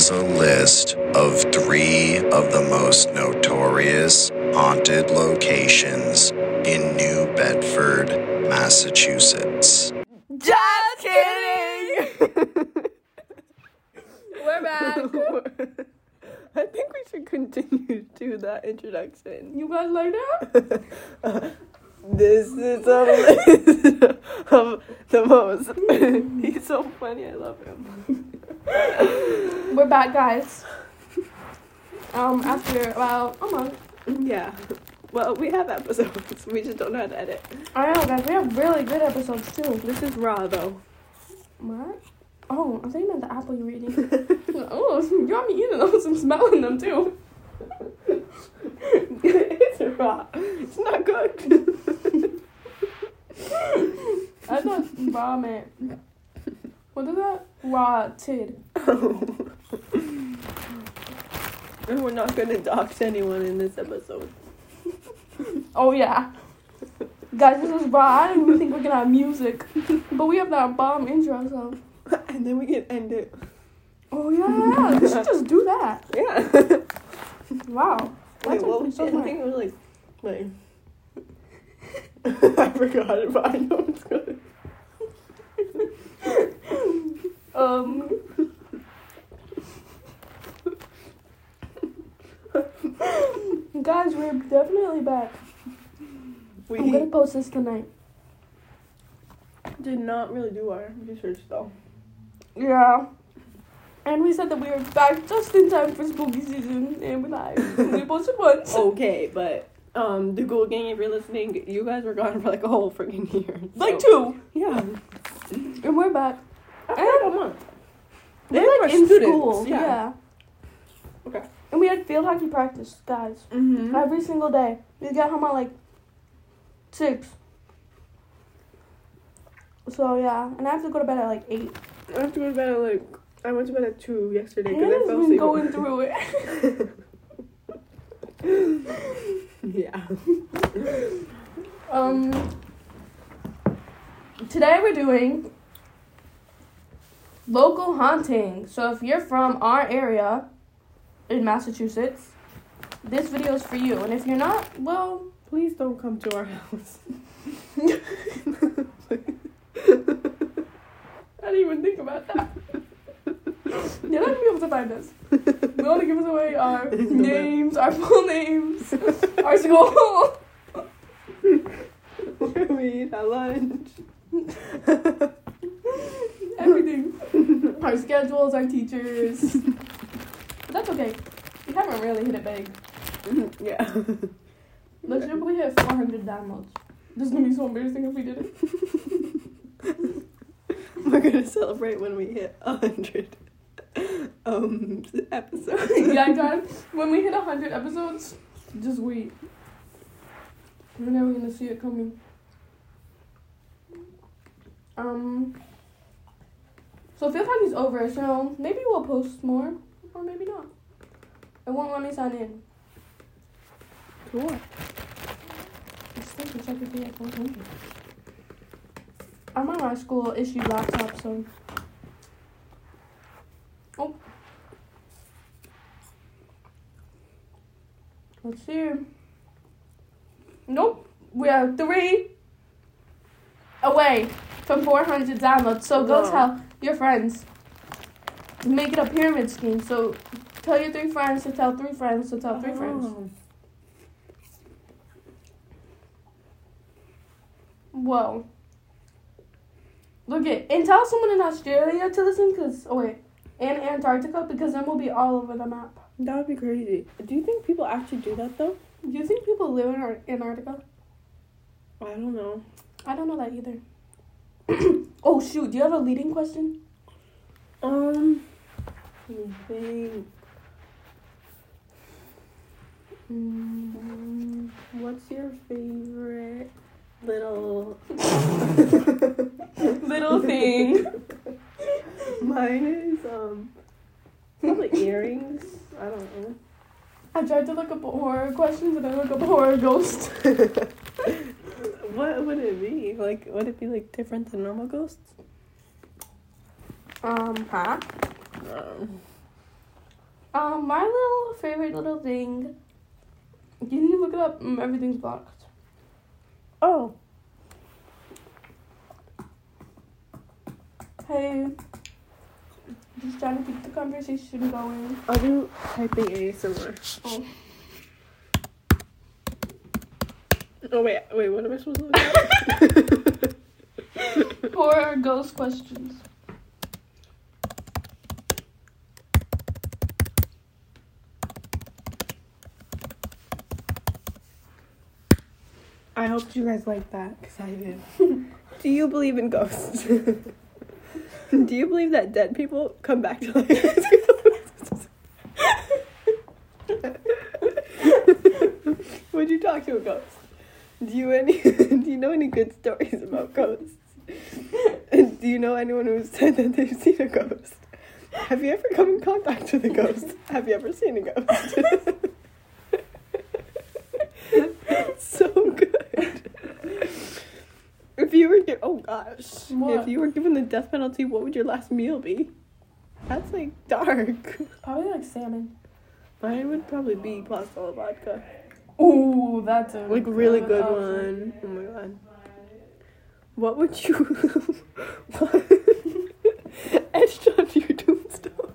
is a list of three of the most notorious haunted locations in New Bedford, Massachusetts. Just kidding. We're back. I think we should continue to that introduction. You guys like that? This is a list of the most. He's so funny. I love him. We're back, guys. Um, after about a month. Yeah. Well, we have episodes. We just don't know how to edit. I know, guys. We have really good episodes too. This is raw though. What? Oh, I thought you meant the apple you're eating. oh, you got me eating those and smelling them too. it's raw. It's not good. I thought raw meant. What is that? Rotted. and we're not gonna dox anyone in this episode. Oh yeah. Guys, this is raw. I didn't even think we're gonna have music. But we have that bomb intro, so. and then we can end it. Oh yeah, we should just do that. Yeah. Wow. Wait, what was so the smart. thing? was like, like. I forgot it, but I know it's good. Um. Guys, we're definitely back. We I'm gonna post this tonight. did not really do our research though. Yeah. And we said that we were back just in time for spooky season, and we're live. we posted once. Okay, but um, the Google Gang, if you're listening, you guys were gone for like a whole freaking year. like So- two, Yeah, and we're back. A month. We're like in students, school. yeah. Yeah. Okay. And we had field hockey practice, guys, Mm-hmm. every single day. We got home at like six. So yeah, and I have to go to bed at like eight. I have to go to bed at like I went to bed at two yesterday because I fell asleep. going through it. yeah. Um, today we're doing local haunting. So if you're from our area in Massachusetts, this video is for you. And if you're not, well, Please don't come to our house. I didn't even think about that. You're not gonna be able to find us. We want to give us away our names, our full names, our school. Where we eat at lunch. Our schedules, our teachers. But that's okay. We haven't really hit it big. yeah. Let's just we hit 400 downloads. This is gonna be so embarrassing if we did it. We're gonna celebrate when we hit a hundred um episodes. yeah, guys. When we hit 100 episodes, just wait. We're never gonna see it coming. Um. So Fifth Hockey's over, so maybe we'll post more, or maybe not. It won't let me sign in. Cool. It's still to check if we have 100. I'm on my school issued laptop, so. Oh. Let's see. Nope. We are three away from 400 downloads. So go tell your friends. Make it a pyramid scheme. So tell your three friends to tell three friends to tell three friends. Oh. Whoa. Look at and tell someone in Australia to listen because oh wait and Antarctica because then we'll be all over the map. That would be crazy. Do you think people actually do that though? Do you think people live in Antarctica? I don't know. I don't know that either. oh shoot! Do you have a leading question? Um, let me think. Mm, What's your favorite little little thing. Mine is um probably earrings. I don't know. I tried to look up horror questions and I look up horror ghosts. What would it be? Like, would it be like different than normal ghosts? Um, huh? Um, Um, my little favorite little thing. You need to look it up. Mm, Everything's blocked. Oh. Hey. Just trying to keep the conversation going. I'll do typing ASMR. Oh. Oh wait, wait, what am I supposed to look at? Or ghost questions. I hope you guys like that, because I did. Do you believe in ghosts? Do you believe that dead people come back to life? Would you talk to a ghost? Do you any do you know any good stories about ghosts? Do you know anyone who's said that they've seen a ghost? Have you ever come in contact with a ghost? Have you ever seen a ghost? It's so good. If you were gi- oh gosh, What? if you were given the death penalty, what would your last meal be? That's like dark. Probably like salmon. Mine would probably be pasta alla vodka. Ooh, that's a Like really good option. one. Oh my god. What would you etched onto your tombstone?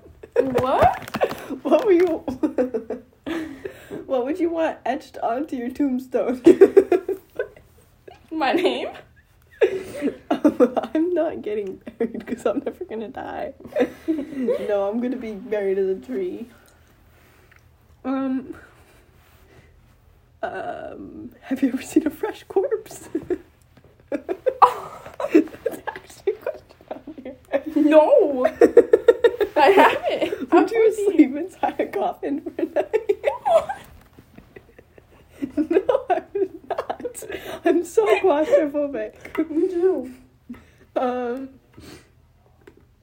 What? What were you What would you want etched onto your tombstone? My name? I'm not getting buried because I'm never gonna die. no, I'm gonna be buried in a tree. Um. Um. Have you ever seen a fresh corpse? That's actually a question on here. No. I haven't. Would you sleep inside a coffin for a night? no, I would not. I'm so claustrophobic. Me too. Um,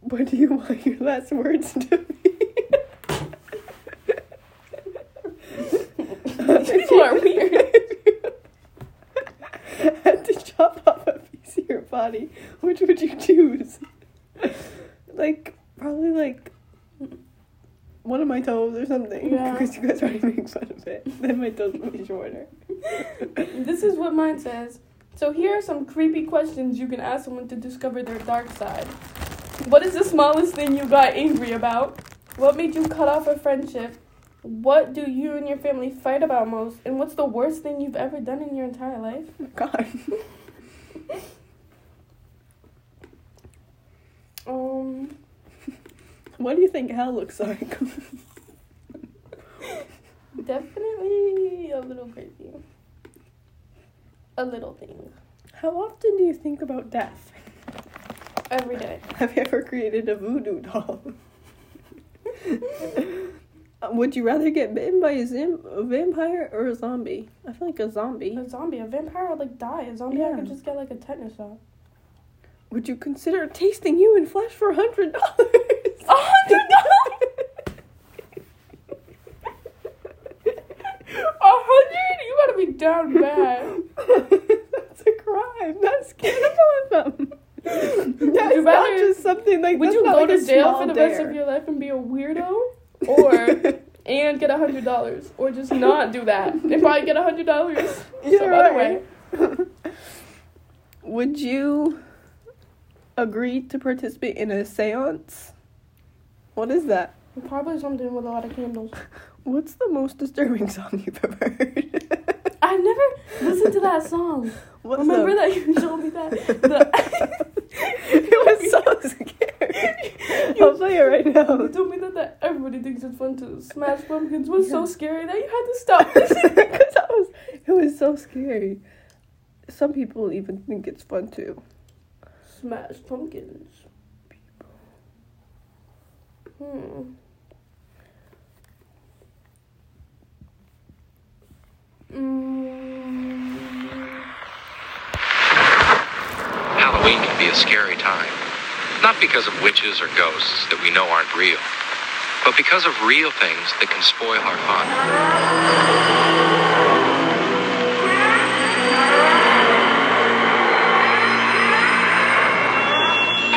what do you want your last words to be? People are weird. Had to chop off a piece of your body, which would you choose? Like, probably like one of my toes or something. Yeah. Because you guys are already make fun of it. Then my toes will be shorter. This is what mine says. So here are some creepy questions you can ask someone to discover their dark side. What is the smallest thing you got angry about? What made you cut off a friendship? What do you and your family fight about most? And what's the worst thing you've ever done in your entire life? God. Um, What do you think hell looks like? definitely a little crazy. A little thing. How often do you think about death? Every day. Have you ever created a voodoo doll? Uh, Would you rather get bitten by a, zim- a vampire or a zombie? I feel like a zombie. A zombie, a vampire would like die. A zombie, I could just get like a tetanus shot. Would you consider tasting human flesh for a hundred dollars? A hundred dollars. A hundred? You gotta be down bad. That's a crime. That's cannibalism. That's you not rather- just something like. Would you go like to jail for the rest of your life and be a weirdo? Or and get a hundred dollars? Or just not do that and probably get a hundred dollars some other way. Would you agree to participate in a seance? What is that? Probably something with a lot of candles. What's the most disturbing song you've ever heard? I've never listened to that song. What's Remember that you told me that? The- it was so scary. I'll play it right You now. told me that, that everybody thinks it's fun to smash pumpkins was so scary that you had to stop. Because that was it was so scary. Some people even think it's fun too. Smash pumpkins. Hmm. Mm. Halloween can be a scary time. Not because of witches or ghosts that we know aren't real, but because of real things that can spoil our fun.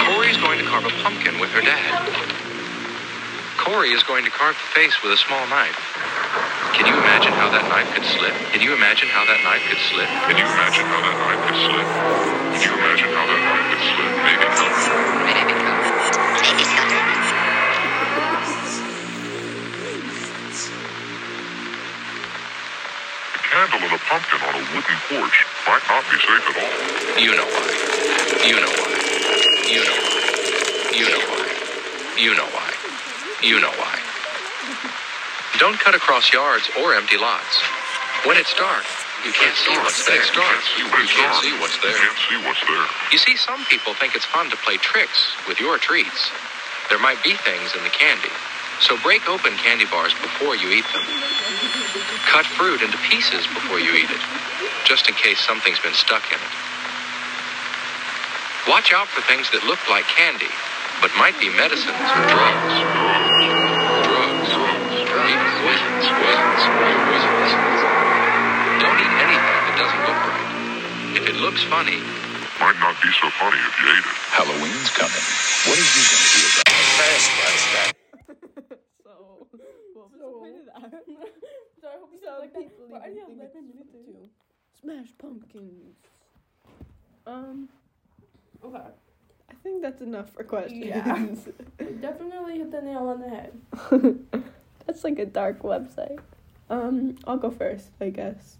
Corey's going to carve a pumpkin with her dad. Corey is going to carve the face with a small knife. Can you imagine how that knife could slip? Can you imagine how that knife could slip? Can you imagine how that knife could slip? Can you imagine how that knife could slip? Maybe not. Candle and a pumpkin on a wooden porch might not be safe at all. You know why. You know why. You know why. You know why. You know why. You know why. Don't cut across yards or empty lots. When it's dark, you can't see what's there. You can't see what's dark. You can't see what's there. You see, some people think it's fun to play tricks with your treats. There might be things in the candy, so break open candy bars before you eat them. Cut fruit into pieces before you eat it, just in case something's been stuck in it. Watch out for things that look like candy, but might be medicines or drugs. Drugs. Even poisons. Poisons. Poisons. Don't eat anything that doesn't look right. If it looks funny, Might not be so funny if you ate it. Halloween's coming. What are you going to do about it? First question. So, what was So- the point of that? So I hope you So guys like people We're already even at think 11 it's minutes fun Smash pumpkins. Um, Okay. I think that's enough for questions. Yeah. Definitely hit the nail on the head. that's like a dark website. Um, I'll go first, I guess.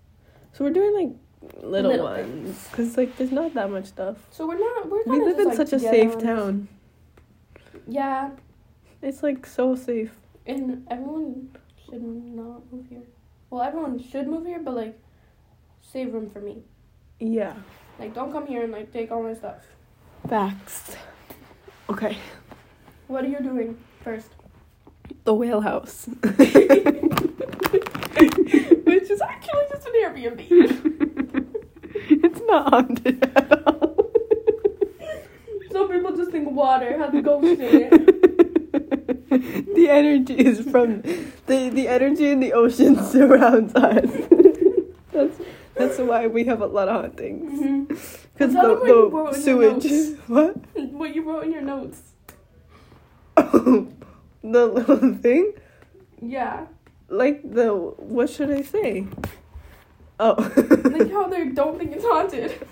So we're doing like little, Little ones because like there's not that much stuff. So we're not. We're We live in like, such a safe on town. Yeah, It's like so safe. and everyone should not move here. Well, everyone should move here, but like, save room for me. Yeah. Like, don't come here and like take all my stuff. Facts. Okay. What are you doing first? The whale house. Which is actually just an Airbnb. it's not haunted at all. Some people just think water has ghosts in it. the energy is from the the energy in the ocean oh. surrounds us. that's that's why we have a lot of hauntings. Because mm-hmm. Tell the, what the sewage. What? What you wrote in your notes? Oh, the little thing, Yeah, like the what should I say? Oh, like how they don't think it's haunted.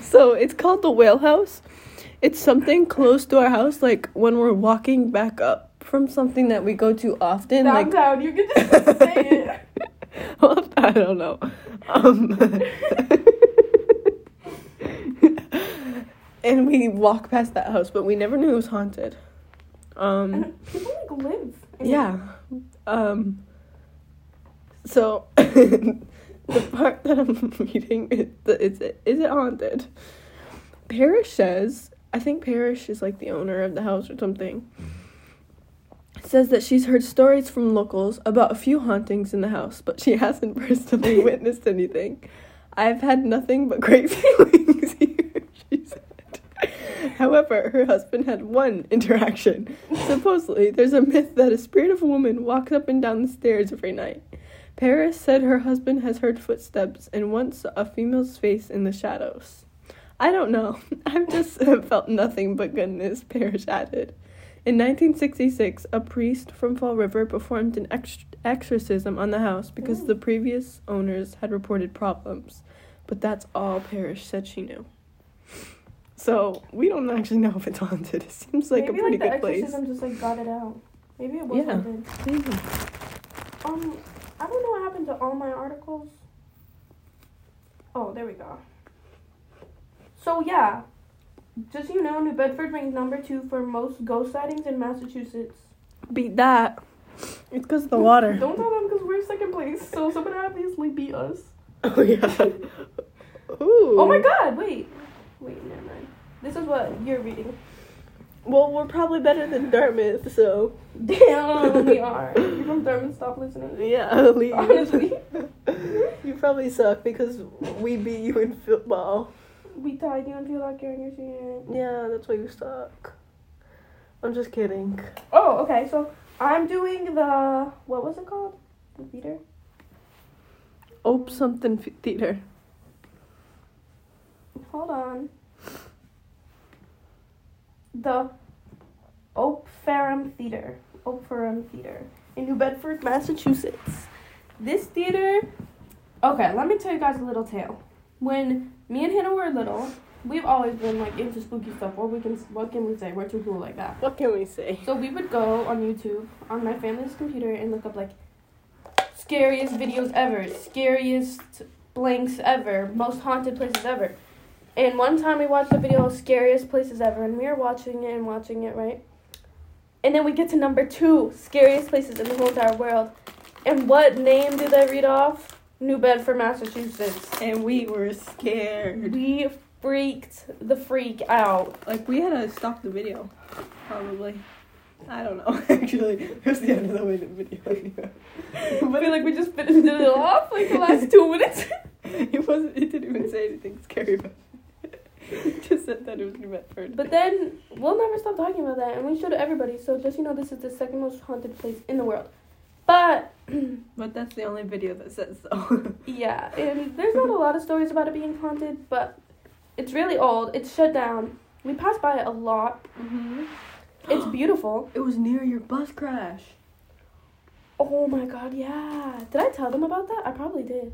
so it's called the whale house. It's something close to our house, like when we're walking back up from something that we go to often, like Downtown, you can just say it. well, I don't know. Um, and we walk past that house, but we never knew it was haunted. Um, people like live. yeah. Um, so the part that I'm reading is, the, is it is it haunted? Parrish says, I think Parrish is like the owner of the house or something. Says that she's heard stories from locals about a few hauntings in the house, but she hasn't personally witnessed anything. I've had nothing but great feelings here, she said. However, her husband had one interaction. Supposedly, there's a myth that a spirit of a woman walks up and down the stairs every night. Parrish said her husband has heard footsteps and once saw a female's face in the shadows. I don't know. I've just felt nothing but goodness, Parrish added. In 1966, a priest from Fall River performed an ex- exorcism on the house because the previous owners had reported problems. But that's all Parrish said she knew. So, we don't actually know if it's haunted. It seems like Maybe a pretty like, the good place. exorcism just like got it out. Maybe it was Yeah. haunted. Maybe. Um, I don't know what happened to all my articles. Oh, there we go. So yeah, just you know, New Bedford ranked number two for most ghost sightings in Massachusetts. Beat that. It's because of the water. Don't tell them because we're second place, so someone obviously beat us. Oh, yeah. Ooh. Oh my god! Wait, wait, never mind. This is what you're reading. Well, we're probably better than Dartmouth, so. Damn, we are. You from Dartmouth. Stop listening. Yeah, leave. Honestly, you probably suck because we beat you in football. We tied you and feel like you're in your shit. Yeah, that's why you suck. I'm just kidding. Oh, okay. So I'm doing the what was it called? The theater. Ope something f- theater. Hold on. The Ope Ferrum Theater. Orpheum Theater in New Bedford, Massachusetts. This theater. Okay, let me tell you guys a little tale. When me and Hannah were little, we've always been like into spooky stuff. What we can, what can we say? We're too cool like that. What can we say? So we would go on YouTube on my family's computer and look up like scariest videos ever, scariest blanks ever, most haunted places ever. And one time we watched a video of scariest places ever, and we were watching it and watching it, right? And then we get to number two, scariest places in the whole entire world. And what name did they read off? New Bedford, Massachusetts. And we were scared. We freaked the freak out. Like we had to stop the video, probably. I don't know. Actually, it was the end of the way the video. Feel like we just finished it off like the last two minutes. it wasn't. It didn't even say anything scary about just said that it was New Bedford. But then we'll never stop talking about that, and we showed it everybody. So just you know, this is the second most haunted place in the world. But But that's the only video that says so. yeah, and there's not a lot of stories about it being haunted, but it's really old. It's shut down. We pass by it a lot. mm-hmm. It's beautiful. It was near your bus crash. Oh my god, yeah. Did I tell them about that? I probably did.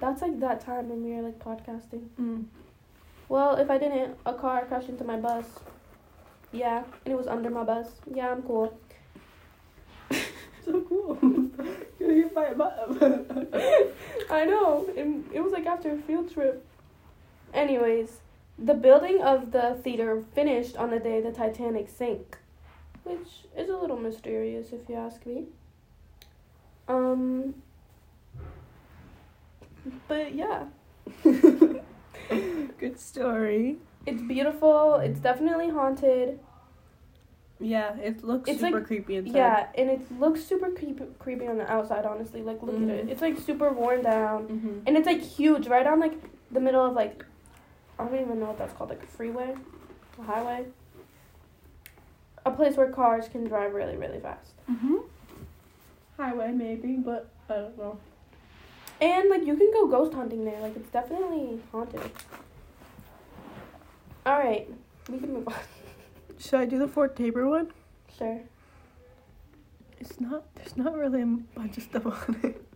That's like that time when we were like podcasting. Mm. Well, if I didn't, a car crashed into my bus. Yeah, and it was under my bus. Yeah, I'm cool. So cool. You're here by a bus. I know. And it was like after a field trip. Anyways, the building of the theater finished on the day the Titanic sank, which is a little mysterious if you ask me. Um but yeah, Good story. it's beautiful. It's definitely haunted. Yeah, it looks It's super like- creepy inside. Yeah, and it looks super creepy, creepy on the outside. Honestly, like look at it. Mhm. It's like super worn down. Mm-hmm. And it's like huge, right on like the middle of like I don't even know what that's called, like a freeway, a highway. A place where cars can drive really, really fast. Mm-hmm. Highway maybe, but I don't know. And like you can go ghost hunting there. Like it's definitely haunted. Alright, we can move on. Should I do the Fort Taber one? Sure. It's not. There's not really a bunch of stuff on it.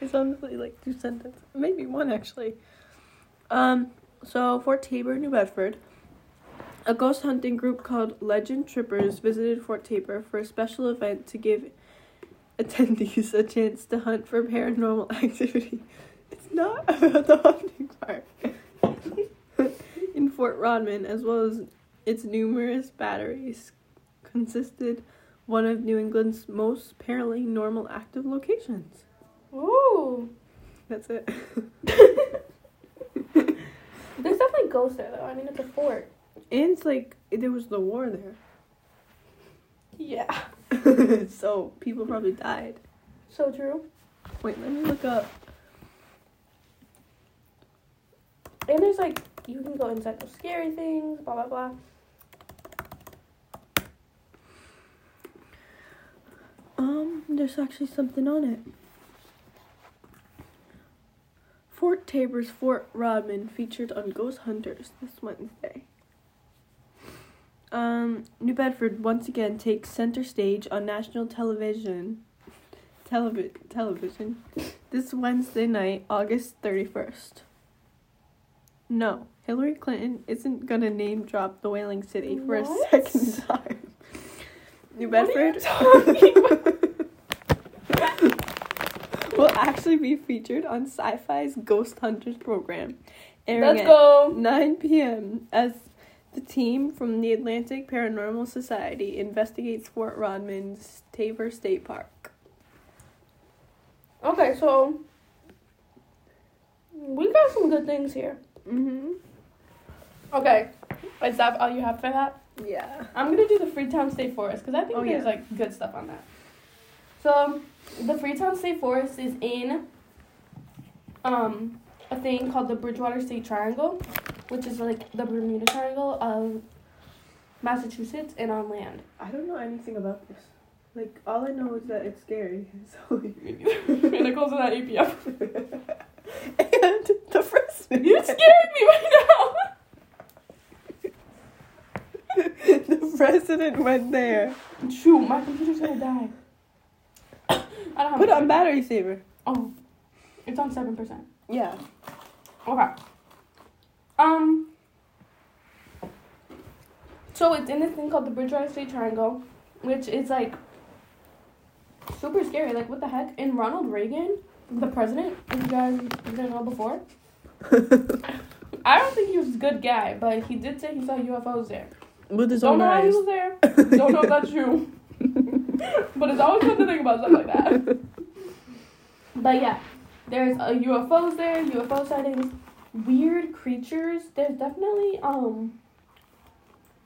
It's honestly like two sentences, maybe one actually. Um. So Fort Taber, New Bedford. A ghost hunting group called Legend Trippers visited Fort Taber for a special event to give attendees a chance to hunt for paranormal activity. It's not about the hunting part. In Fort Rodman, as well as its numerous batteries, consisted one of New England's most paranormal active locations. Ooh. That's it. There's definitely ghosts there though. I mean it's a fort. and it's like there was the war there. Yeah. so people probably died. So true. Wait, let me look up. And there's like you can go inside those scary things, blah blah blah. There's actually something on it. Fort Taber's Fort Rodman featured on Ghost Hunters this Wednesday. Um, New Bedford once again takes center stage on national television. Televi- television this Wednesday night, August 31st. No, Hillary Clinton isn't gonna name drop the Whaling City for a second time. New What Bedford actually be featured on Sci-Fi's Ghost Hunters program, airing Let's at go. 9 p.m. as the team from the Atlantic Paranormal Society investigates Fort Rodman's Taber State Park. Okay, so we got some good things here. Mm-hmm. Okay, is that all you have for that? Yeah. I'm gonna do the Freetown State Forest because I think Oh, there's yeah. like good stuff on that. So, the Freetown State Forest is in um a thing called the Bridgewater State Triangle, which is like the Bermuda Triangle of Massachusetts and on land. I don't know anything about this. Like, all I know is that it's scary. So, and it goes in that APF. and the first You scared me right now. the president went there. Shoot, my computer's gonna die. I don't have Put a- on battery saver. Oh, it's on seven percent. Yeah. Okay. Um. So it's in this thing called the Bridgewater State Triangle, which is like super scary. Like what the heck? And Ronald Reagan, the president, if you guys didn't know before, I don't think he was a good guy, but he did say he saw UFOs there. With his Don't own know how he was there. Don't know if that's true. but it's always fun to think about stuff like that. But yeah, there's uh, UFOs there, UFO sightings, weird creatures. There's definitely um.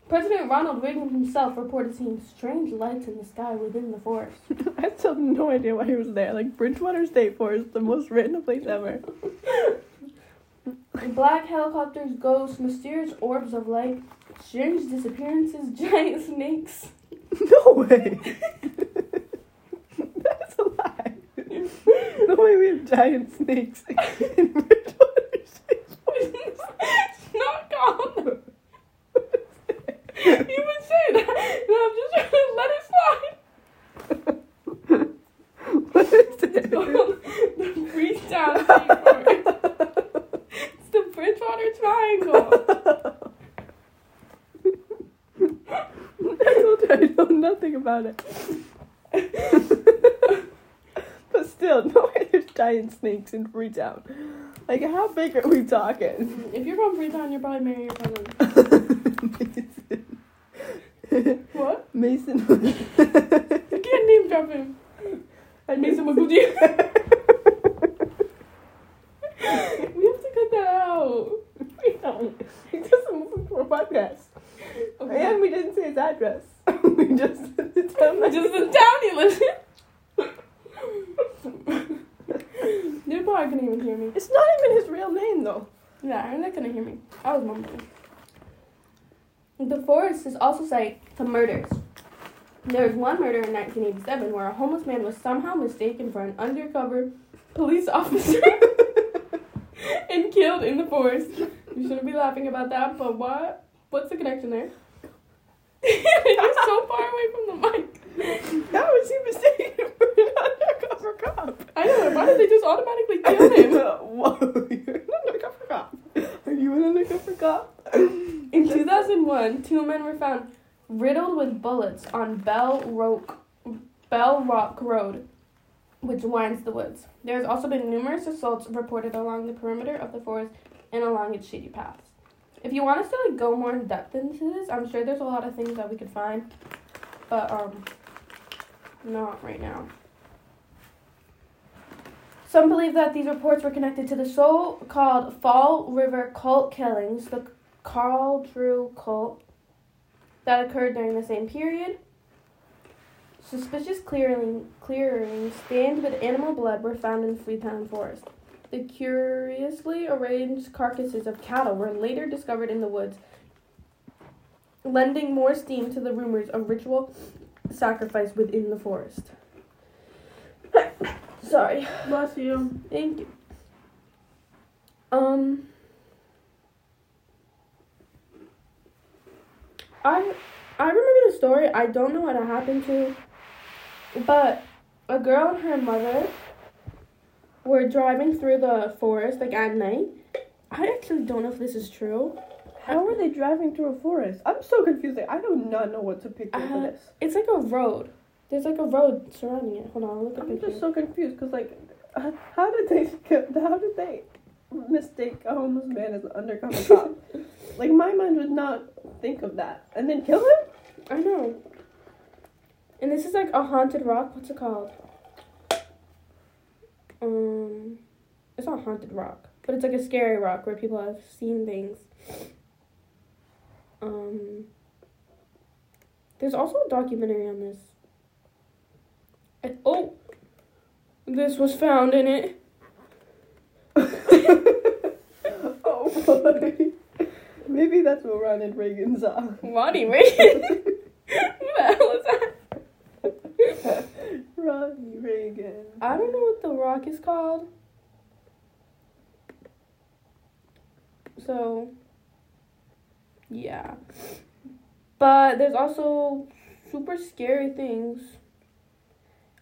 President Ronald Reagan himself reported seeing strange lights in the sky within the forest. I still have no idea why he was there. Like Bridgewater State Forest, the most random place ever. Black helicopters, ghosts, mysterious orbs of light, strange disappearances, giant snakes. No way. That's a lie. No way we have giant snakes in Bridgewater not gone. You've been saying that, I'm just trying to let it slide. What is it? the Freetown State It's the Bridgewater Triangle. I told you I know nothing about it. but still, no way there's giant snakes in Freetown. Like, how big are we talking? If you're from Freetown, you're probably marrying your cousin. What? Mason. You can't name drop him. I Mason Maguji. we have to cut that out. We don't. He doesn't listen to our podcast. And we didn't say his address. we just tell him Just the town you live in. They probably couldn't even hear me. It's not even his real name, though. Yeah, they're not gonna hear me. I was mumbling. The forest is also site to murders. There was one murder in 1987 where a homeless man was somehow mistaken for an undercover police officer and killed in the forest. You shouldn't be laughing about that, but what? What's the connection there? You're so far away from the mic. How was he mistaken for an undercover cop? I know. Why did they just automatically kill him? Whoa, you're an undercover cop. Are you an undercover cop? In 2001, two men were found riddled with bullets on Bell Rock, Bell Rock Road, which winds the woods. There has also been numerous assaults reported along the perimeter of the forest and along its shady paths. If you want us to like go more in depth into this, I'm sure there's a lot of things that we could find, but um, not right now. Some believe that these reports were connected to the so-called Fall River cult killings, the Carl Drew cult that occurred during the same period. Suspicious clearing, clearings stained with animal blood were found in Freetown Forest. The curiously arranged carcasses of cattle were later discovered in the woods, lending more steam to the rumors of ritual sacrifice within the forest. Sorry. Bless you. Thank you. Um, I I remember the story. I don't know what happened to, but a girl and her mother were driving through the forest like at night. I actually don't know if this is true. How are they driving through a forest? I'm so confused. Like, I do not know what to picture for Uh, this. It's like a road. There's like a road surrounding it. Hold on, I'll look at I'm just so confused because, like, uh, how did they how did they mistake a homeless man as an undercover cop? like, my mind would not think of that, and then kill him. I know. And this is like a haunted rock. What's it called? Um, it's not haunted rock, but it's like a scary rock where people have seen things. Um, there's also a documentary on this. And, oh, this was found in it. oh boy. Maybe that's what Ronald Reagan saw. Ronnie Reagan. Who the hell is that? Ronnie Reagan. I don't know what the rock is called. So, yeah. But there's also super scary things.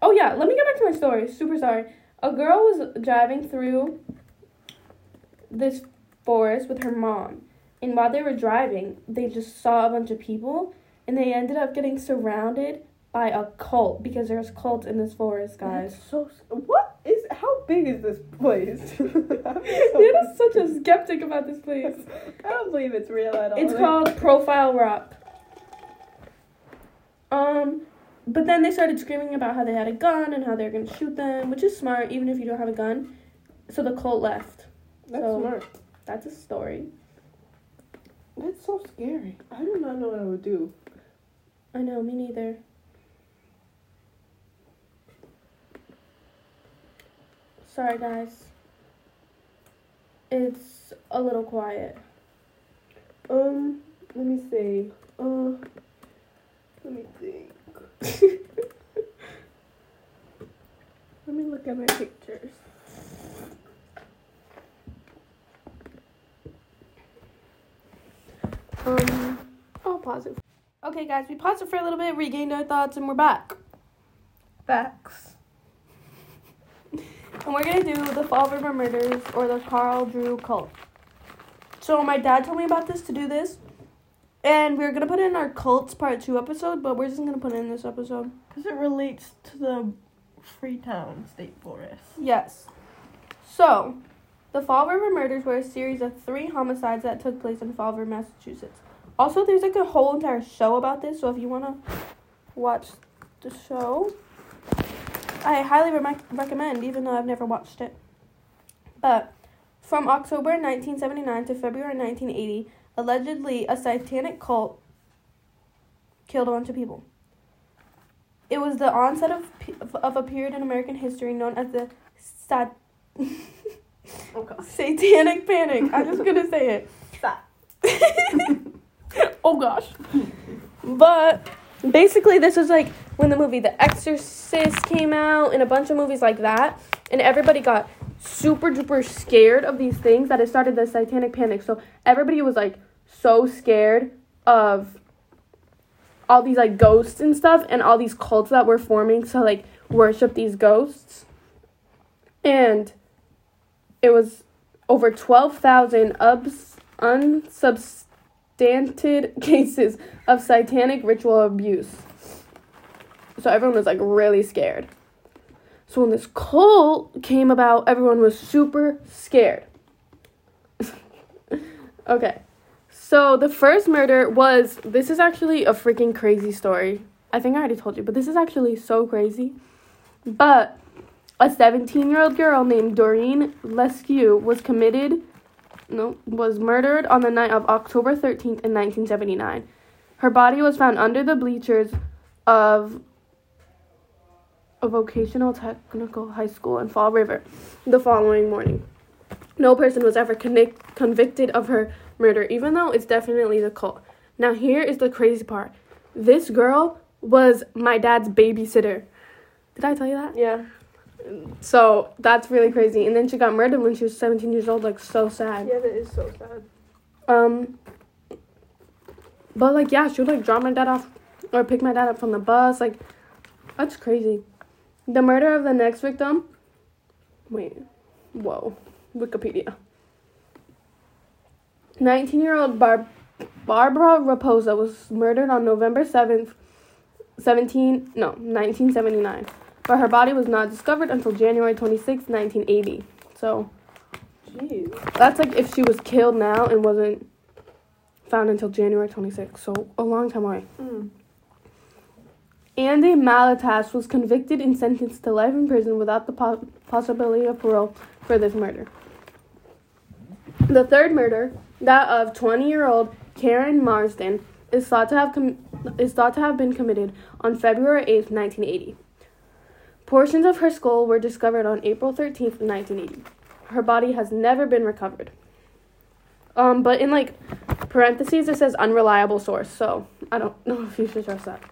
Oh yeah, let me get back to my story. Super sorry. A girl was driving through this forest with her mom, and while they were driving, they just saw a bunch of people, and they ended up getting surrounded by a cult because there's cults in this forest, guys. That's so. What is? How big is this place? I'm so You're just such a skeptic about this place. I don't believe it's real at all. It's called Profile Rock. Um, but then they started screaming about how they had a gun and how they're gonna shoot them, which is smart, even if you don't have a gun. So the cult left. That's so- smart. That's a story. That's so scary. I do not know what I would do. I know, me neither. Sorry, guys. It's a little quiet. Um, let me see. Uh, let me think. let me look at my pictures. Um, I'll pause it. Okay, guys, we paused it for a little bit, regained our thoughts, and we're back. Facts. And we're gonna do the Fall River Murders or the Carl Drew cult. So my dad told me about this to do this, and we are gonna put in our cults part two episode, but we're just gonna put in this episode. Because it relates to the Freetown State Forest. Yes. So, the Fall River Murders were a series of three homicides that took place in Fall River, Massachusetts. Also, there's like a whole entire show about this, so if you wanna watch the show, I highly re- recommend, even though I've never watched it. But from October 1979 to February 1980, allegedly a satanic cult killed a bunch of people. It was the onset of of a period in American history known as the sat- Oh. Satanic Panic. I'm just gonna say it. Stop. oh gosh. But basically, this was like when the movie The Exorcist came out, and a bunch of movies like that, and everybody got super duper scared of these things that it started the Satanic Panic. So everybody was like so scared of all these like ghosts and stuff, and all these cults that were forming to like worship these ghosts, and it was over 12,000 ubs- unsubstantiated cases of satanic ritual abuse. So everyone was like really scared. So when this cult came about, everyone was super scared. okay. So the first murder was this is actually a freaking crazy story. I think I already told you, but this is actually so crazy. But a 17 year old girl named Doreen Levesque was committed, no, was murdered on the night of October 13th in 1979. Her body was found under the bleachers of a vocational technical high school in Fall River the following morning. No person was ever connect- convicted of her murder, even though it's definitely the cult. Now, here is the crazy part this girl was my dad's babysitter. Did I tell you that? Yeah. So that's really crazy. And then she got murdered when she was 17 years old. Like, so sad. Yeah, that is so sad. Um, but like, yeah, she would like drop my dad off or pick my dad up from the bus. Like, that's crazy. The murder of the next victim. Wait, whoa, Wikipedia. 19 year old Bar- Barbara Raposa was murdered on November 7th, 17, no, 1979. But her body was not discovered until January 26th, 1980. So, Jeez. that's like if she was killed now and wasn't found until January 26th. So a long time away. Mm. Andy Maltais was convicted and sentenced to life in prison without the po- possibility of parole for this murder. The third murder, that of 20-year-old Karen Marsden, is thought to have com- is thought to have been committed on February 8th, 1980. Portions of her skull were discovered on April 13th, 1980. Her body has never been recovered. Um, but in like parentheses it says unreliable source, so I don't know if you should trust that.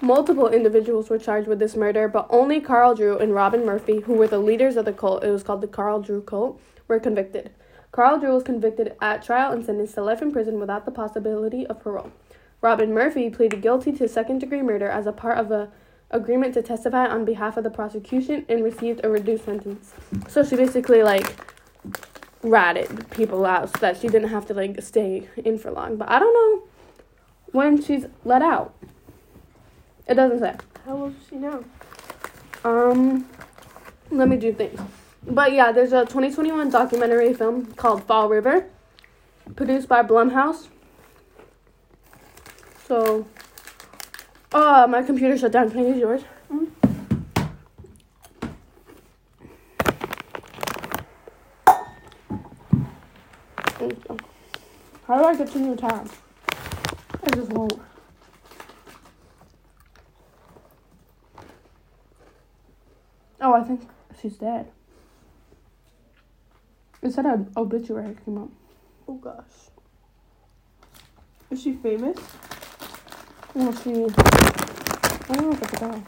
Multiple individuals were charged with this murder, but only Carl Drew and Robin Murphy, who were the leaders of the cult, it was called the Carl Drew cult, were convicted. Carl Drew was convicted at trial and sentenced to life in prison without the possibility of parole. Robin Murphy pleaded guilty to second degree murder as a part of a agreement to testify on behalf of the prosecution and received a reduced sentence. So she basically like ratted people out so that she didn't have to like stay in for long. But I don't know when she's let out. It doesn't say. How old is she now? Um, let me do things. But yeah, there's a 2021 documentary film called Fall River, produced by Blumhouse. So, uh, my computer shut down. Can I use yours? Thank you. How do I get to new tab? I just won't. Oh, I think she's dead. It said an obituary came up. Oh gosh. Is she famous? Well, she. I don't know if it's a guy.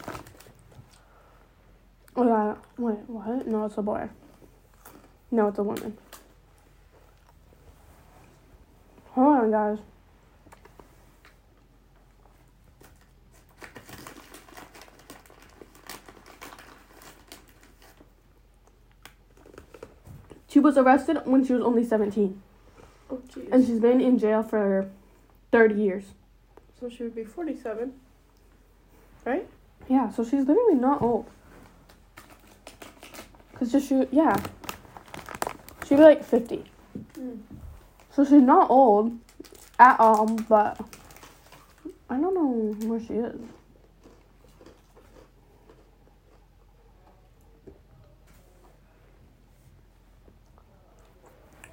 Oh, yeah. Wait, what? No, it's a boy. No, it's a woman. Hold on, guys. Was arrested when she was only 17, Oh jeez. and she's been in jail for 30 years. so she would be forty-seven. Right? Yeah, so she's literally not old. Cause just she, yeah, she'd be like fifty. Mm. So she's not old at all, but I don't know where she is.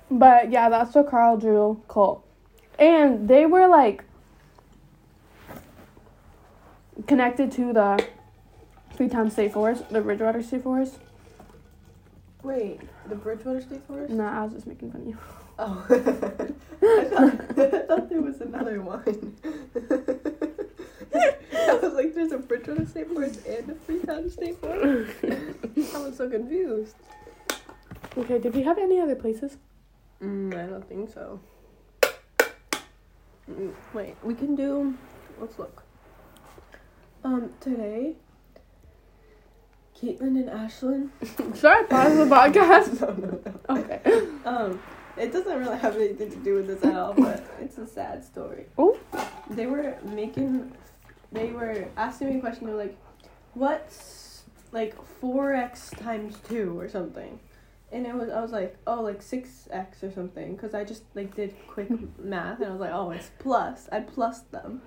But yeah, that's the Carl Drew cult, and they were like connected to the Freetown State Forest, the Bridgewater State Forest. Wait, the Bridgewater State Forest? No, I was just making fun of you. Oh. I, thought, I thought there was another one. I was like, there's a Bridgewater State Forest and a Freetown State Forest. I was so confused. Okay, did we have any other places? Mm, I don't think so. Mm, wait, we can do. Let's look. Um, today, Caitlin and Ashlyn. Should I pause the podcast? no, no, no. Okay. Um, it doesn't really have anything to do with this at all, but it's a sad story. Oh. They were making, they were asking me a question. They're like, "What's like four x times two or something?" And it was I was like, "Oh, like six x or something," because I just like did quick math and I was like, "Oh, it's plus." I plus them.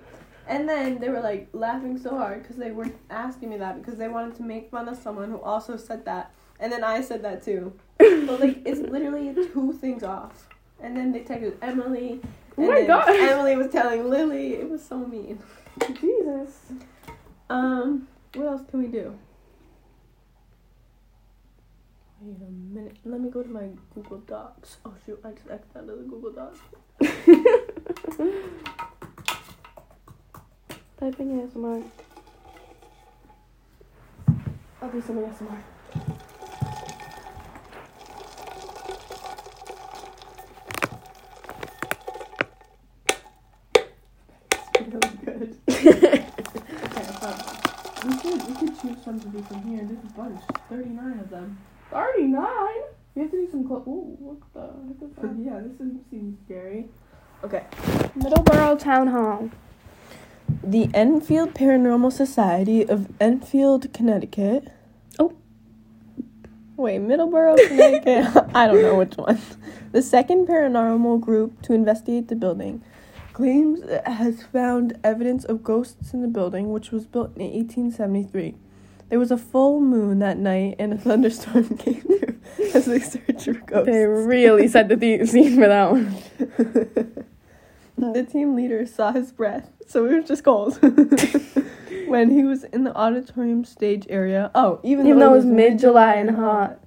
And then they were like laughing so hard because they were asking me that because they wanted to make fun of someone who also said that. And then I said that too. But like it's literally two things off. And then they texted Emily. Oh my gosh. Emily was telling Lily. It was so mean. Jesus. Um, what else can we do? Wait a minute. Let me go to my Google Docs. Oh shoot, I just X'd out of the Google Docs. Typing ASMR. I'll do some ASMR. really good. okay, I found one. We could we could choose some to do from here. There's a bunch. Thirty nine of them. 39? You have to do some close. Ooh, what the heck is that? yeah, this is, seems scary. Okay. Middleborough Town Hall. The Enfield Paranormal Society of Enfield, Connecticut. Oh. Wait, Middleborough, Connecticut. I don't know which one. The second paranormal group to investigate the building claims it has found evidence of ghosts in the building, which was built in 1873. There was a full moon that night, and a thunderstorm came through as they searched for ghosts. They really set the theme scene for that one. the team leader saw his breath, so it was just cold. when he was in the auditorium stage area. Oh, even, Even though it was mid mid-July and hot.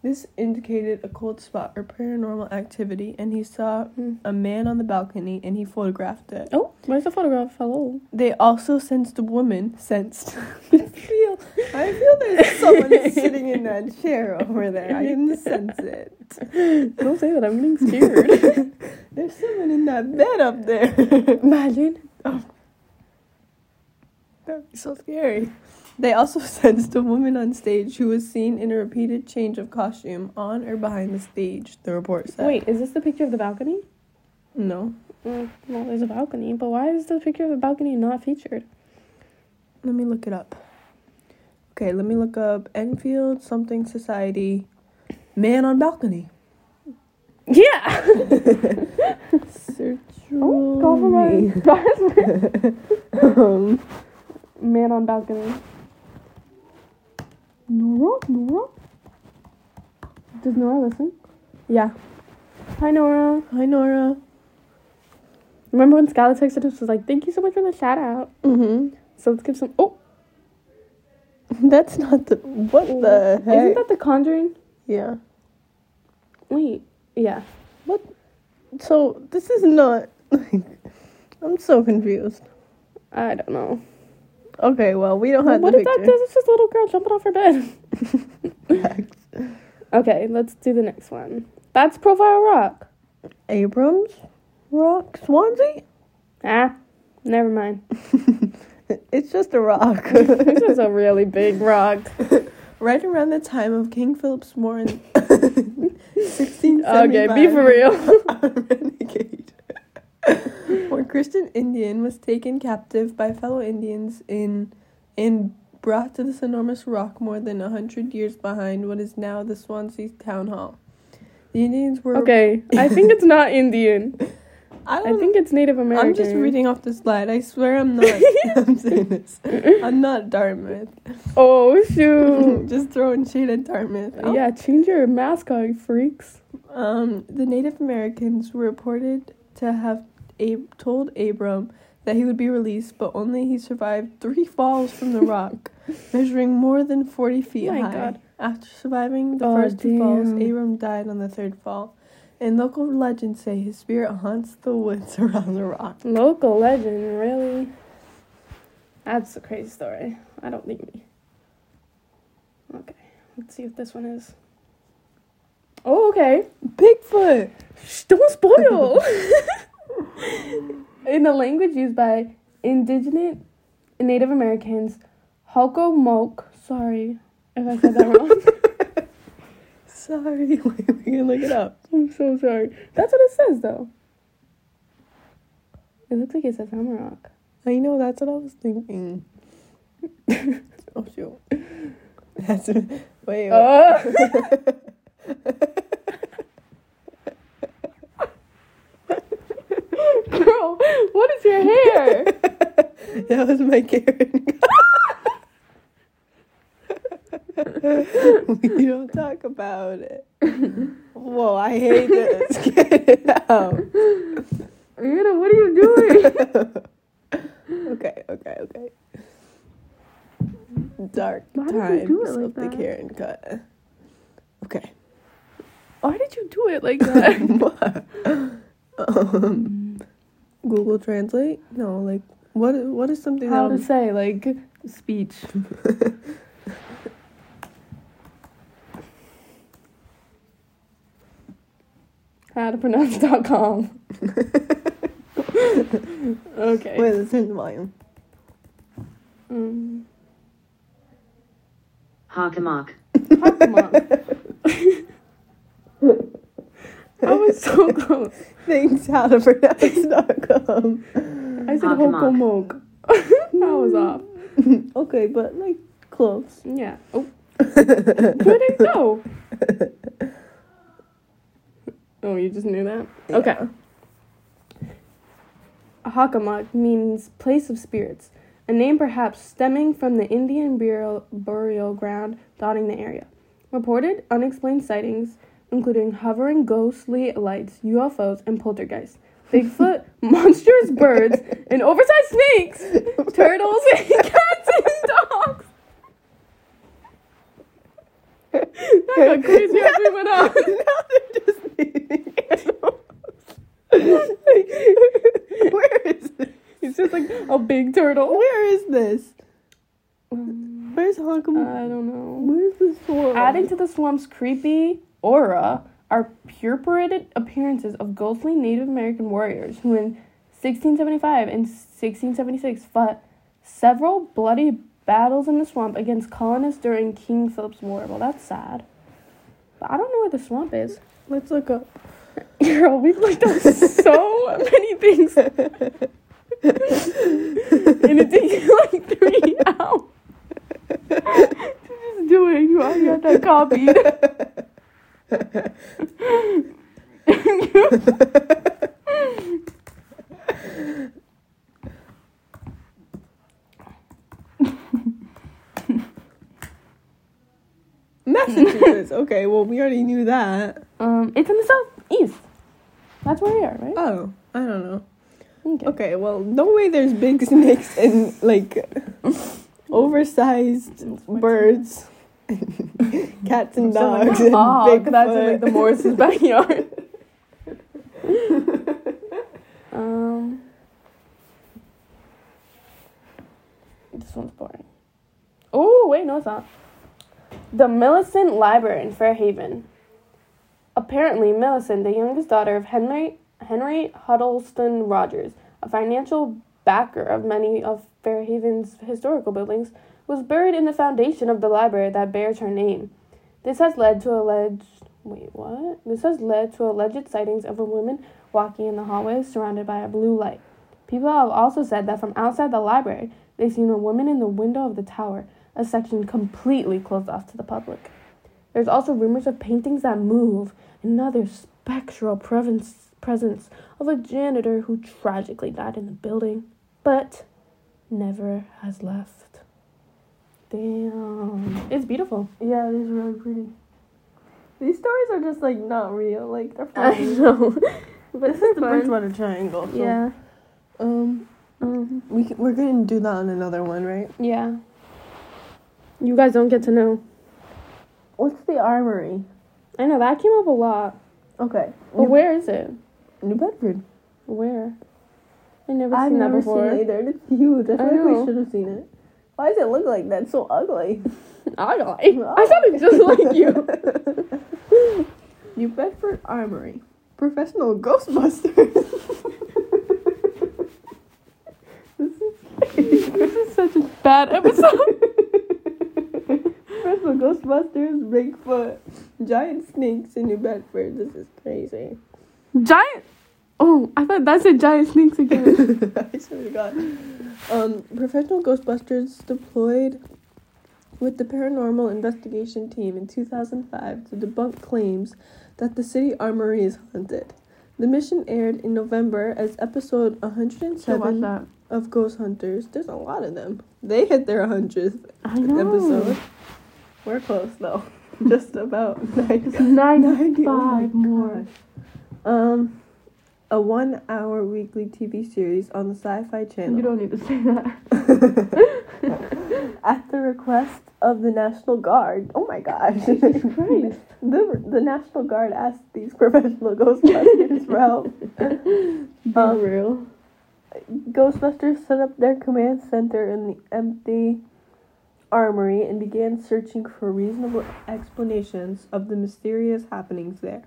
This indicated a cold spot or paranormal activity, and he saw Hmm. a man on the balcony and he photographed it. Oh, where's the photograph? Hello. They also sensed a woman. Sensed. I feel. I feel there's someone sitting in that chair over there. I can sense it. Don't say that. I'm getting scared. There's someone in that bed up there. Imagine. That'd be so scary. They also sensed a woman on stage who was seen in a repeated change of costume on or behind the stage, the report said. Wait, is this the picture of the balcony? No. Mm, well, there's a balcony, but why is the picture of the balcony not featured? Let me look it up. Okay, let me look up Enfield something society. Man on balcony. Yeah. Search. oh, compromise. um, Man on balcony. Nora, Nora. Does Nora listen? yeah. Hi, Nora. Hi Nora. Remember when Skylar texted us was like, "Thank you so much for the shout out." Mm-hmm. So let's give some. Oh, That's not the what the heck? isn't that The Conjuring? yeah. Wait, yeah. What? So this is not like. I'm so confused. I don't know. Okay, well we don't have what the if that picture. It's just a little girl jumping off her bed? okay, let's do the next one. That's Profile Rock. Abrams, Rock, Swansea. Ah, never mind. It's just a rock. This is a really big rock. right around the time of King Philip's War in 1675. Okay, be for real. renegade or Christian Indian was taken captive by fellow Indians in and brought to this enormous rock more than a hundred years behind what is now the Swansea Town Hall. The Indians were Okay, I think it's not Indian. I, I think it's Native American. I'm just reading off the slide. I swear I'm not. I'm saying this. I'm not Dartmouth. Oh shoot! just throwing shade at Dartmouth. Oh. Yeah, change your mascot, freaks. Um, the Native Americans were reported to have Ab- told Abram that he would be released, but only he survived three falls from the rock, measuring more than 40 feet my high. God. After surviving the Oh, first two falls. Abram died on the third fall. And local legends say his spirit haunts the woods around the rock. Local legend, really? That's a crazy story. I don't think me. Okay, let's see if this one is. Oh, okay. Bigfoot! Shh, don't spoil. In the language used by indigenous Native Americans, Hokomoke. Sorry if I said that wrong. Sorry, wait, we can look it up. I'm so sorry. That's what it says, though. It looks like it says Hammerock. I know, that's what I was thinking. oh, shoot. That's. Wait, wait. Uh. Girl, what is your hair? that was my Karen. we don't talk about it. Whoa, I hate this. Get it out. Anna, what are you doing? Okay, okay, okay. Dark Why did you times do it like of the that? Karen cut. Okay. Why did you do it like that? um, Google Translate? No, like what? What is something How that to say, like, speech. How to pronounce dot com. okay. Wait, let's turn the volume. Um, Hockamock. Hockamock. I was so close. Thanks, how to pronounce.com. I said Hockamock. hokomok. I was off. okay, but like close. Yeah. Oh. Couldn't go. Oh, you just knew that? Okay. Hakamak means place of spirits, a name perhaps stemming from the Indian burial, burial ground dotting the area. Reported unexplained sightings, including hovering ghostly lights, UFOs, and poltergeists. Bigfoot, monstrous birds, and oversized snakes, turtles, and cats and dogs. That got crazy as we went on. now they're just naming animals. like, where is this? It's just like a big turtle. Where is this? Um, Where's Honkum? I don't know. Where's the swamp? Adding to the swamp's creepy aura are purported appearances of ghostly Native American warriors who in 1675 and 1676 fought several bloody battles in the swamp against colonists during King Philip's War. Well, that's sad. But I don't know where the swamp is. Let's look up. Girl, we've looked up so many things. and it takes you like three hours to just do it. You got that copied. Massachusetts. Okay, well we already knew that. um, it's in the southeast. That's where we are, right? Oh, I don't know. Okay. Okay, well, no way there's big snakes and like oversized birds, cats and dogs, and Oh, that's in like the Morris's backyard. um, this one's boring. Oh wait, no, it's not. The Millicent Library in Fairhaven. Apparently, Millicent, the youngest daughter of Henry Henry Huddleston Rogers, a financial backer of many of Fairhaven's historical buildings, was buried in the foundation of the library that bears her name. This has led to alleged wait, what? This has led to alleged sightings of a woman walking in the hallways surrounded by a blue light. People have also said that from outside the library, they've seen a woman in the window of the tower, a section completely closed off to the public. There's also rumors of paintings that move another spectral presence of a janitor who tragically died in the building, but never has left. Damn. It's beautiful. Yeah, it is really pretty. These stories are just like not real. Like they're I know. but this is the. Bridgewater Triangle. so, Yeah. Um, Um, we c- we're gonna do that on another one, right? yeah. You guys don't get to know. What's the armory? I know that came up a lot. Okay. But New, where is it? New Bedford. Where? I never I've seen that never before. seen it either. It's huge. I feel I like we should have seen it. Why does it look like that? It's so ugly. I like. I sounded just like you. New Bedford Armory. Professional Ghostbusters. this is this is such a bad episode. Professional Ghostbusters, Bigfoot, giant snakes in New Bedford. This is crazy. giant. Oh, I thought that's a giant snakes again. I swear to God. Um, professional Ghostbusters deployed with the paranormal investigation team in 2005 to debunk claims that the city armory is haunted. The mission aired in November as episode 107 of Ghost Hunters. There's a lot of them. They hit their 100th episode. We're close though. Just about 90. Ninety-five Oh more. Um, a one-hour weekly TV series on the Sci-Fi Channel. You don't need to say that. At the request of the National Guard. Oh my gosh. the, the National Guard asked these professional Ghostbusters for help. Be Um, real. Ghostbusters set up their command center in the empty armory and began searching for reasonable explanations of the mysterious happenings there.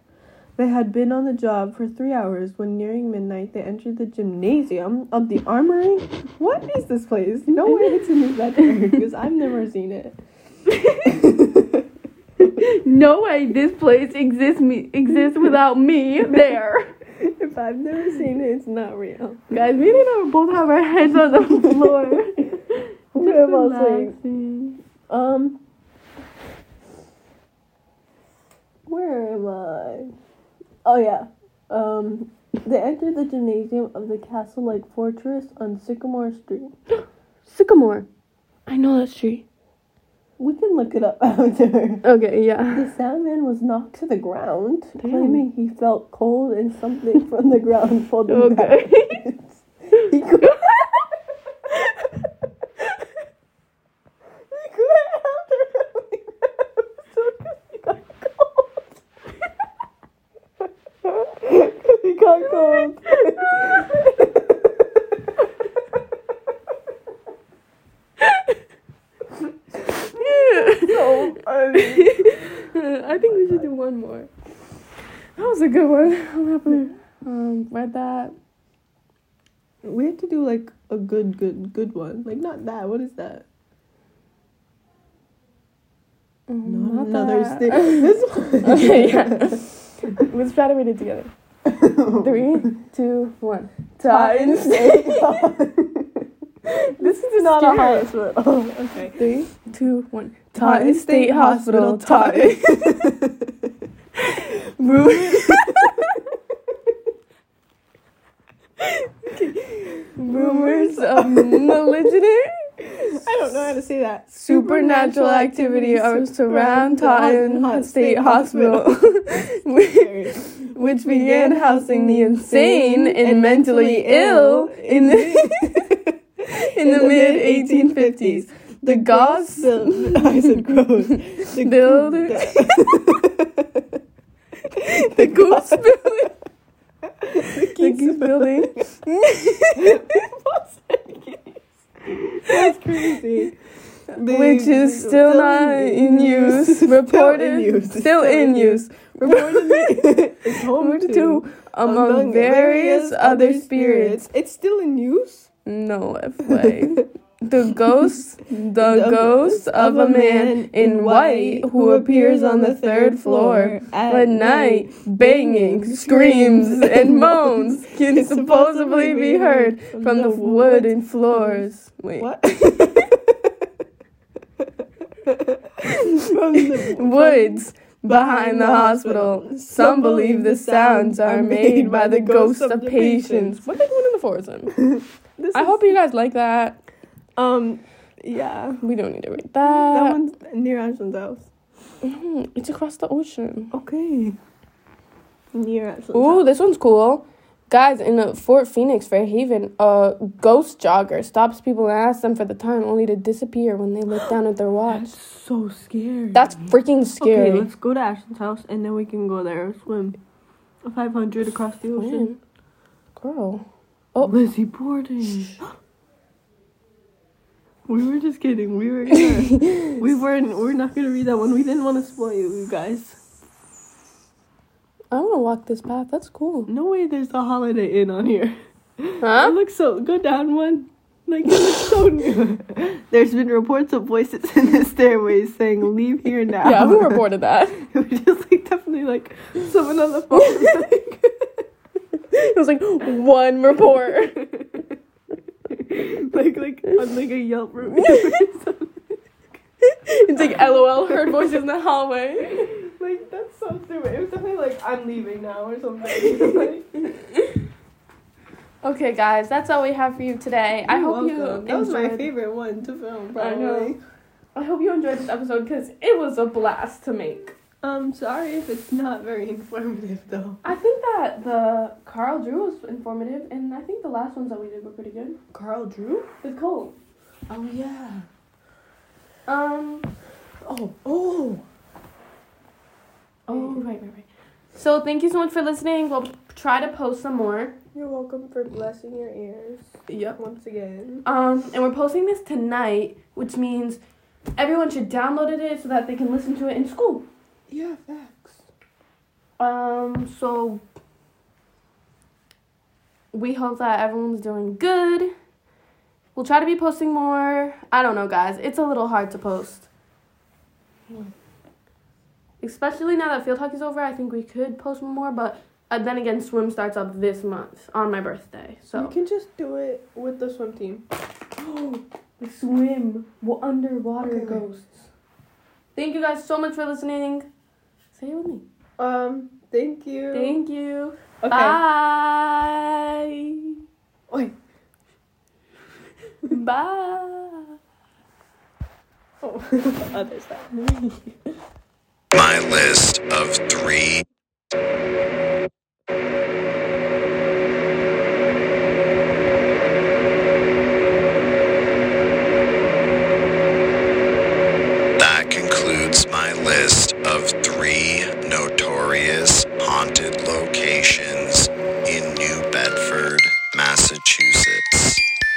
They had been on the job for three hours when, nearing midnight, they entered the gymnasium of the armory. What is this place? No way it's in New Bedford because I've never seen it. No way this place exists me exists without me there. If I've never seen it, it's not real. Guys, we to both have our heads on the floor. I'm gonna fall asleep. Relaxing. Um, where am I? Oh yeah. Um, they entered the gymnasium of the castle-like fortress on Sycamore Street. Sycamore. I know that street. We can look it up after. Okay, yeah. The soundman was knocked to the ground, Damn. claiming he felt cold and something from the ground pulled him Okay. backwards. He quit. he quit after filming the episode 'cause he got cold. 'Cause he got cold. so funny. I think we should do one more. That was a good one. I'm happy um read that. We have to do like a good, good, good one. Like not that. What is that? Not, another that. stick. This one. okay, yeah. Let's try to read it together. Three, two, one. Titan State. this is not a hospital. Oh, okay. Three, two, one. Taunton State Hospital, Taunton. Rumors. Rumors of malignant I don't know how to say that. supernatural activity are surround Taunton State Hospital, which began housing the insane and mentally ill in the in the mid 1850s. The Goths I said gross. The Build- the Goose Building. The Goose Building. That's crazy. Which is still not in use. Reported. Still in use. Reportedly, it's home To, to among various other spirits. It's still in use. No F way. The ghost, the ghost of a man in white who appears on the third floor at night, banging, screams, and moans can supposedly be heard from the wooden floors. Wait. What? From the Woods behind the hospital. Some believe the sounds are made by the ghosts of patients. What are they doing in the forest I hope you guys like that. Um, yeah. We don't need to read That that. one's near Ashland's house. Mhm, It's across the ocean. Okay. Near Ashland's Ooh, house. this one's cool. Guys, in uh, Fort Phoenix, Fairhaven, a ghost jogger stops people and asks them for the time, only to disappear when they look down at their watch. That's so scary. That's freaking scary. Okay, let's go to Ashland's house and then we can go there and swim. 500 across the ocean. Girl. Oh. Lizzie Borden. we were just kidding. We were gonna, we weren't. We're not gonna read that one. We didn't want to spoil you, you guys. I want to walk this path. That's cool. No way. There's a Holiday Inn on here. Huh? It looks so. Go down one. Like it looks so new. There's been reports of voices in the stairways saying, "Leave here now." Yeah, who reported that? it was just like definitely like someone on the phone. It was like one report. like like on like a Yelp review. It's like LOL heard voices in the hallway. like that's so stupid. It was definitely like I'm leaving now or something. like, Okay, guys, that's all we have for you today. I you're hope you welcome. That was my favorite one to film. I know. Probably. I hope you enjoyed this episode because it was a blast to make. Um, sorry if it's not very informative though. I think that the Carl Drew was informative, and I think the last ones that we did were pretty good. Carl Drew? With Cole. Oh yeah. Um. Oh oh. Oh, right, right, right. So thank you so much for listening. We'll try to post some more. You're welcome for blessing your ears Yep. once again. Um, and we're posting this tonight, which means everyone should download it so that they can listen to it in school. Yeah, facts. Um, so we hope that everyone's doing good. We'll try to be posting more. I don't know, guys. It's a little hard to post. Especially now that Field Hockey's over, I think we could post more, but uh, then again, swim starts up this month on my birthday. So You can just do it with the swim team. we swim well, underwater Okay. ghosts. Thank you guys so much for listening. Say it with me. Um, thank you. Thank you. okay. Bye. Oi. Bye. Oh, other side. My list of three